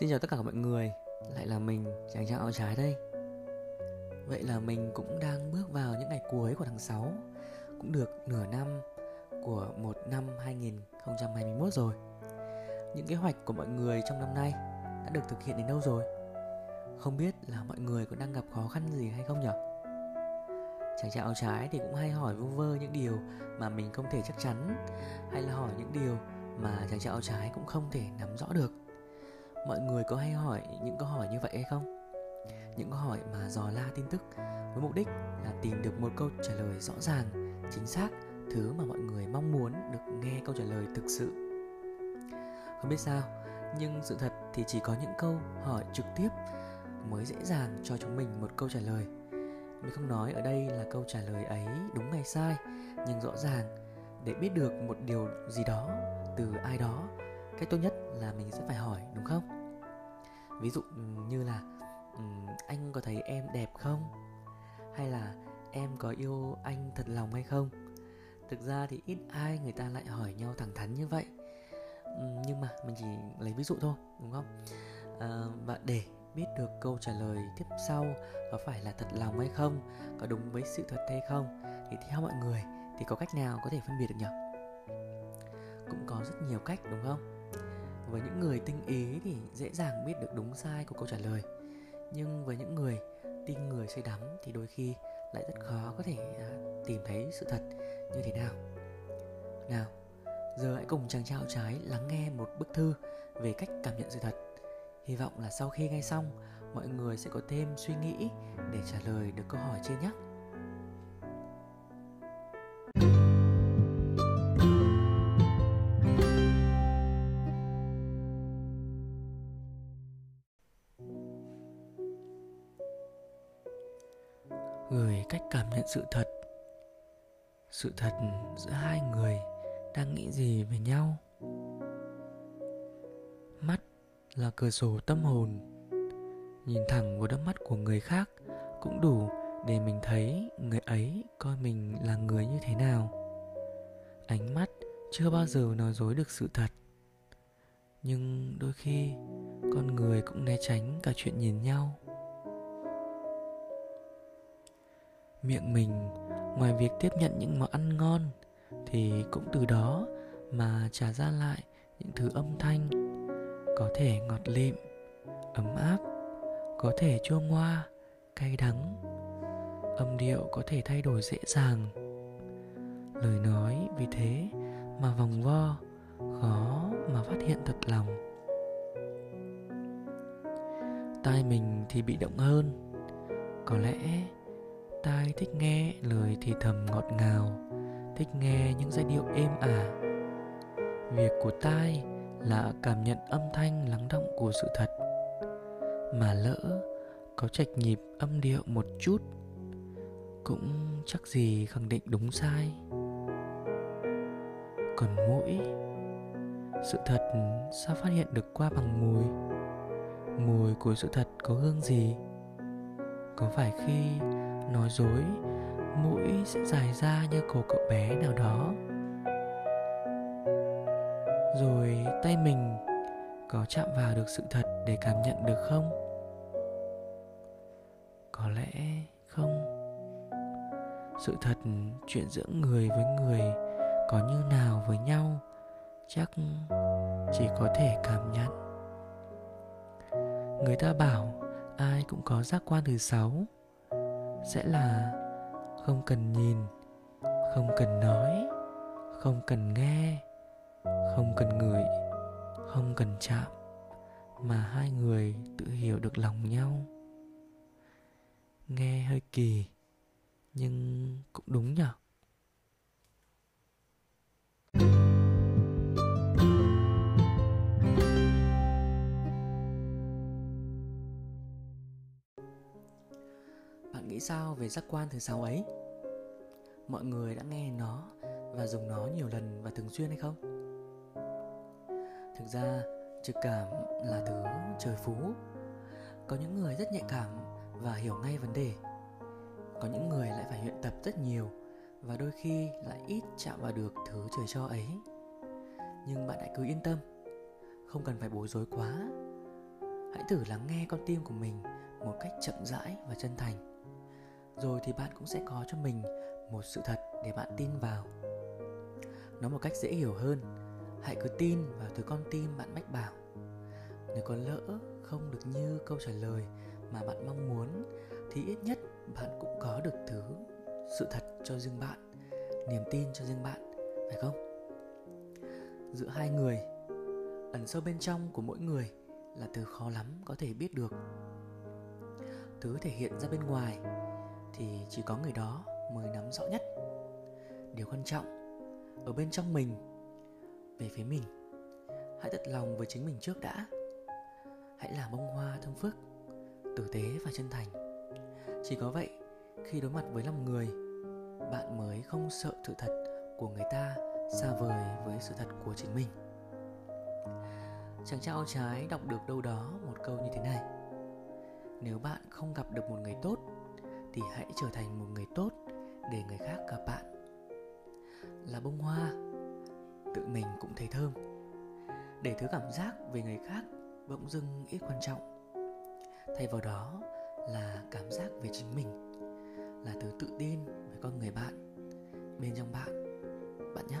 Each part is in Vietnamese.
Xin chào tất cả mọi người, lại là mình, chàng trai áo trái đây. Vậy là mình cũng đang bước vào những ngày cuối của tháng 6 Cũng được nửa năm của một năm 2021 rồi. Những kế hoạch của mọi người trong năm nay đã được thực hiện đến đâu rồi? Không biết là mọi người có đang gặp khó khăn gì hay không nhỉ? Chàng trai áo trái thì cũng hay hỏi vu vơ những điều mà mình không thể chắc chắn Hay là hỏi những điều mà chàng trai áo trái cũng không thể nắm rõ được mọi người có hay hỏi những câu hỏi như vậy hay không? Những câu hỏi mà dò la tin tức với mục đích là tìm được một câu trả lời rõ ràng, chính xác, thứ mà mọi người mong muốn được nghe câu trả lời thực sự. Không biết sao, nhưng sự thật thì chỉ có những câu hỏi trực tiếp mới dễ dàng cho chúng mình một câu trả lời. Mình không nói ở đây là câu trả lời ấy đúng hay sai, nhưng rõ ràng, để biết được một điều gì đó từ ai đó, cách tốt nhất là mình sẽ phải hỏi, đúng không? Ví dụ ừ, như là ừ, anh có thấy em đẹp không? Hay là em có yêu anh thật lòng hay không? Thực ra thì ít ai người ta lại hỏi nhau thẳng thắn như vậy. Ừ, nhưng mà mình chỉ lấy ví dụ thôi đúng không? À, và để biết được câu trả lời tiếp sau có phải là thật lòng hay không có đúng với sự thật hay không thì theo mọi người thì có cách nào có thể phân biệt được nhỉ? Cũng có rất nhiều cách đúng không? Với những người tinh ý thì dễ dàng biết được đúng sai của câu trả lời. Nhưng với những người tin người say đắm thì đôi khi lại rất khó có thể à, tìm thấy sự thật như thế nào. Nào, giờ hãy cùng chàng trao trái lắng nghe một bức thư về cách cảm nhận sự thật. Hy vọng là sau khi nghe xong, mọi người sẽ có thêm suy nghĩ để trả lời được câu hỏi trên nhé. Cách cảm nhận sự thật. Sự thật giữa hai người đang nghĩ gì về nhau? Mắt là cửa sổ tâm hồn. Nhìn thẳng vào đôi mắt của người khác cũng đủ để mình thấy người ấy coi mình là người như thế nào. Ánh mắt chưa bao giờ nói dối được sự thật. Nhưng đôi khi con người cũng né tránh cả chuyện nhìn nhau. Miệng mình, ngoài việc tiếp nhận những món ăn ngon, thì cũng từ đó mà trả ra lại những thứ âm thanh, có thể ngọt lịm, ấm áp, có thể chua ngoa, cay đắng. Âm điệu có thể thay đổi dễ dàng. Lời nói vì thế mà vòng vo, khó mà phát hiện thật lòng. Tai mình thì bị động hơn. Có lẽ tai, thích nghe lời thì thầm ngọt ngào, thích nghe những giai điệu êm ả. Việc của tai là cảm nhận âm thanh lắng động của sự thật, mà lỡ có trạch nhịp âm điệu một chút, cũng chắc gì khẳng định đúng sai. Còn mũi, sự thật sao phát hiện được qua bằng mùi? Mùi của sự thật có hương gì? Có phải khi nói dối, mũi sẽ dài ra như cổ cậu bé nào đó. Rồi tay mình có chạm vào được sự thật để cảm nhận được không? Có lẽ không. Sự thật chuyện giữa người với người có như nào với nhau chắc chỉ có thể cảm nhận. Người ta bảo ai cũng có giác quan thứ sáu sẽ là không cần nhìn, không cần nói, không cần nghe, không cần ngửi, không cần chạm mà hai người tự hiểu được lòng nhau. Nghe hơi kỳ nhưng cũng đúng nhở? Nghĩ sao về giác quan thứ sáu ấy? Mọi người đã nghe nó và dùng nó nhiều lần và thường xuyên hay không? Thực ra, trực cảm là thứ trời phú. Có những người rất nhạy cảm và hiểu ngay vấn đề. Có những người lại phải luyện tập rất nhiều và đôi khi lại ít chạm vào được thứ trời cho ấy. Nhưng bạn hãy cứ yên tâm, không cần phải bối rối quá. hãy thử lắng nghe con tim của mình một cách chậm rãi và chân thành rồi thì bạn cũng sẽ có cho mình một sự thật để bạn tin vào. Nói một cách dễ hiểu hơn, hãy cứ tin vào thứ con tim bạn mách bảo. Nếu có lỡ không được như câu trả lời mà bạn mong muốn, thì ít nhất bạn cũng có được thứ sự thật cho riêng bạn, niềm tin cho riêng bạn, phải không? Giữa hai người, ẩn sâu bên trong của mỗi người là thứ khó lắm có thể biết được. Thứ thể hiện ra bên ngoài thì chỉ có người đó mới nắm rõ nhất. Điều quan trọng ở bên trong mình, về phía mình, hãy thật lòng với chính mình trước đã. Hãy là bông hoa thơm phức, tử tế và chân thành. Chỉ có vậy, khi đối mặt với lòng người, bạn mới không sợ sự thật của người ta xa vời với sự thật của chính mình. Chàng trai áo trái đọc được đâu đó một câu như thế này. Nếu bạn không gặp được một người tốt thì hãy trở thành một người tốt để người khác gặp bạn. Là bông hoa, tự mình cũng thấy thơm. Để thứ cảm giác về người khác bỗng dưng ít quan trọng, thay vào đó là cảm giác về chính mình, là thứ tự tin với con người bạn, bên trong bạn bạn nhé.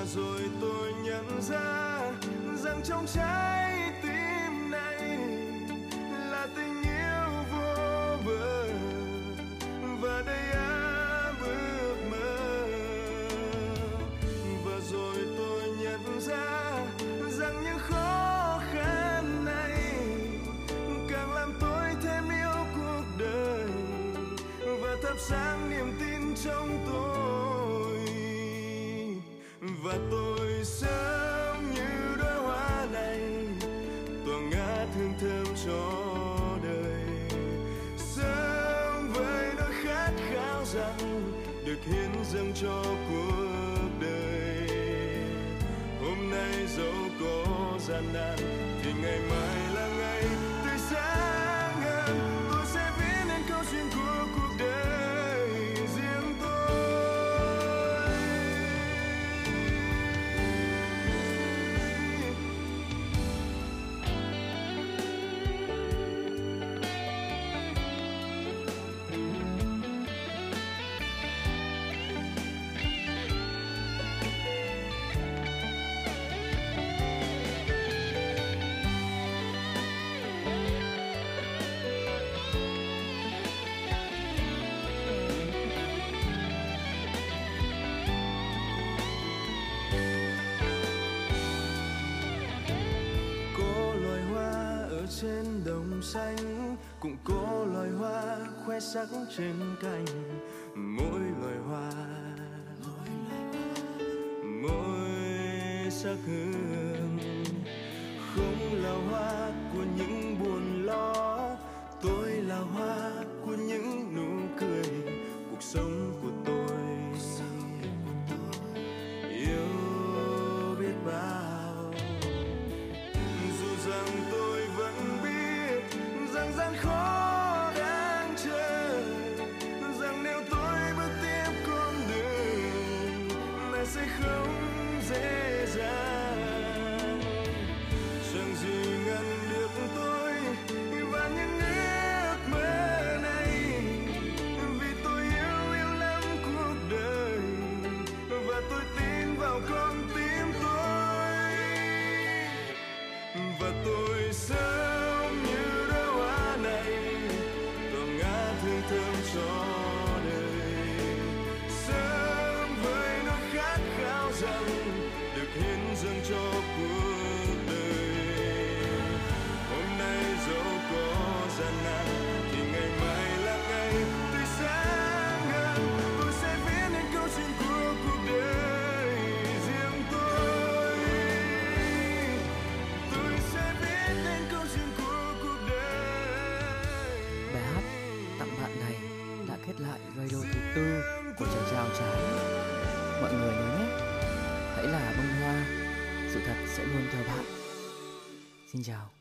và rồi tôi nhận ra rằng trong trái tim này là tình yêu vô bờ. Và đây á bước mơ. Và rồi tôi nhận ra rằng những khó khăn này càng làm tôi thêm yêu cuộc đời. Và thắp sáng niềm tin trong tôi và tôi sớm như đóa hoa này tỏa ngát hương thơm cho đời. Sớm với nỗi khát khao rằng được hiến dâng cho cuộc đời. Hôm nay dẫu có gian nan, thì ngày mai cũng có loài hoa khoe sắc trên cành, mỗi loài hoa, mỗi sắc hương. Không là hoa của những buồn lo, tôi là hoa của những nụ cười. Cuộc sống của mọi người nhớ nhé. Hãy là bông hoa, sự thật sẽ luôn theo bạn. Xin chào.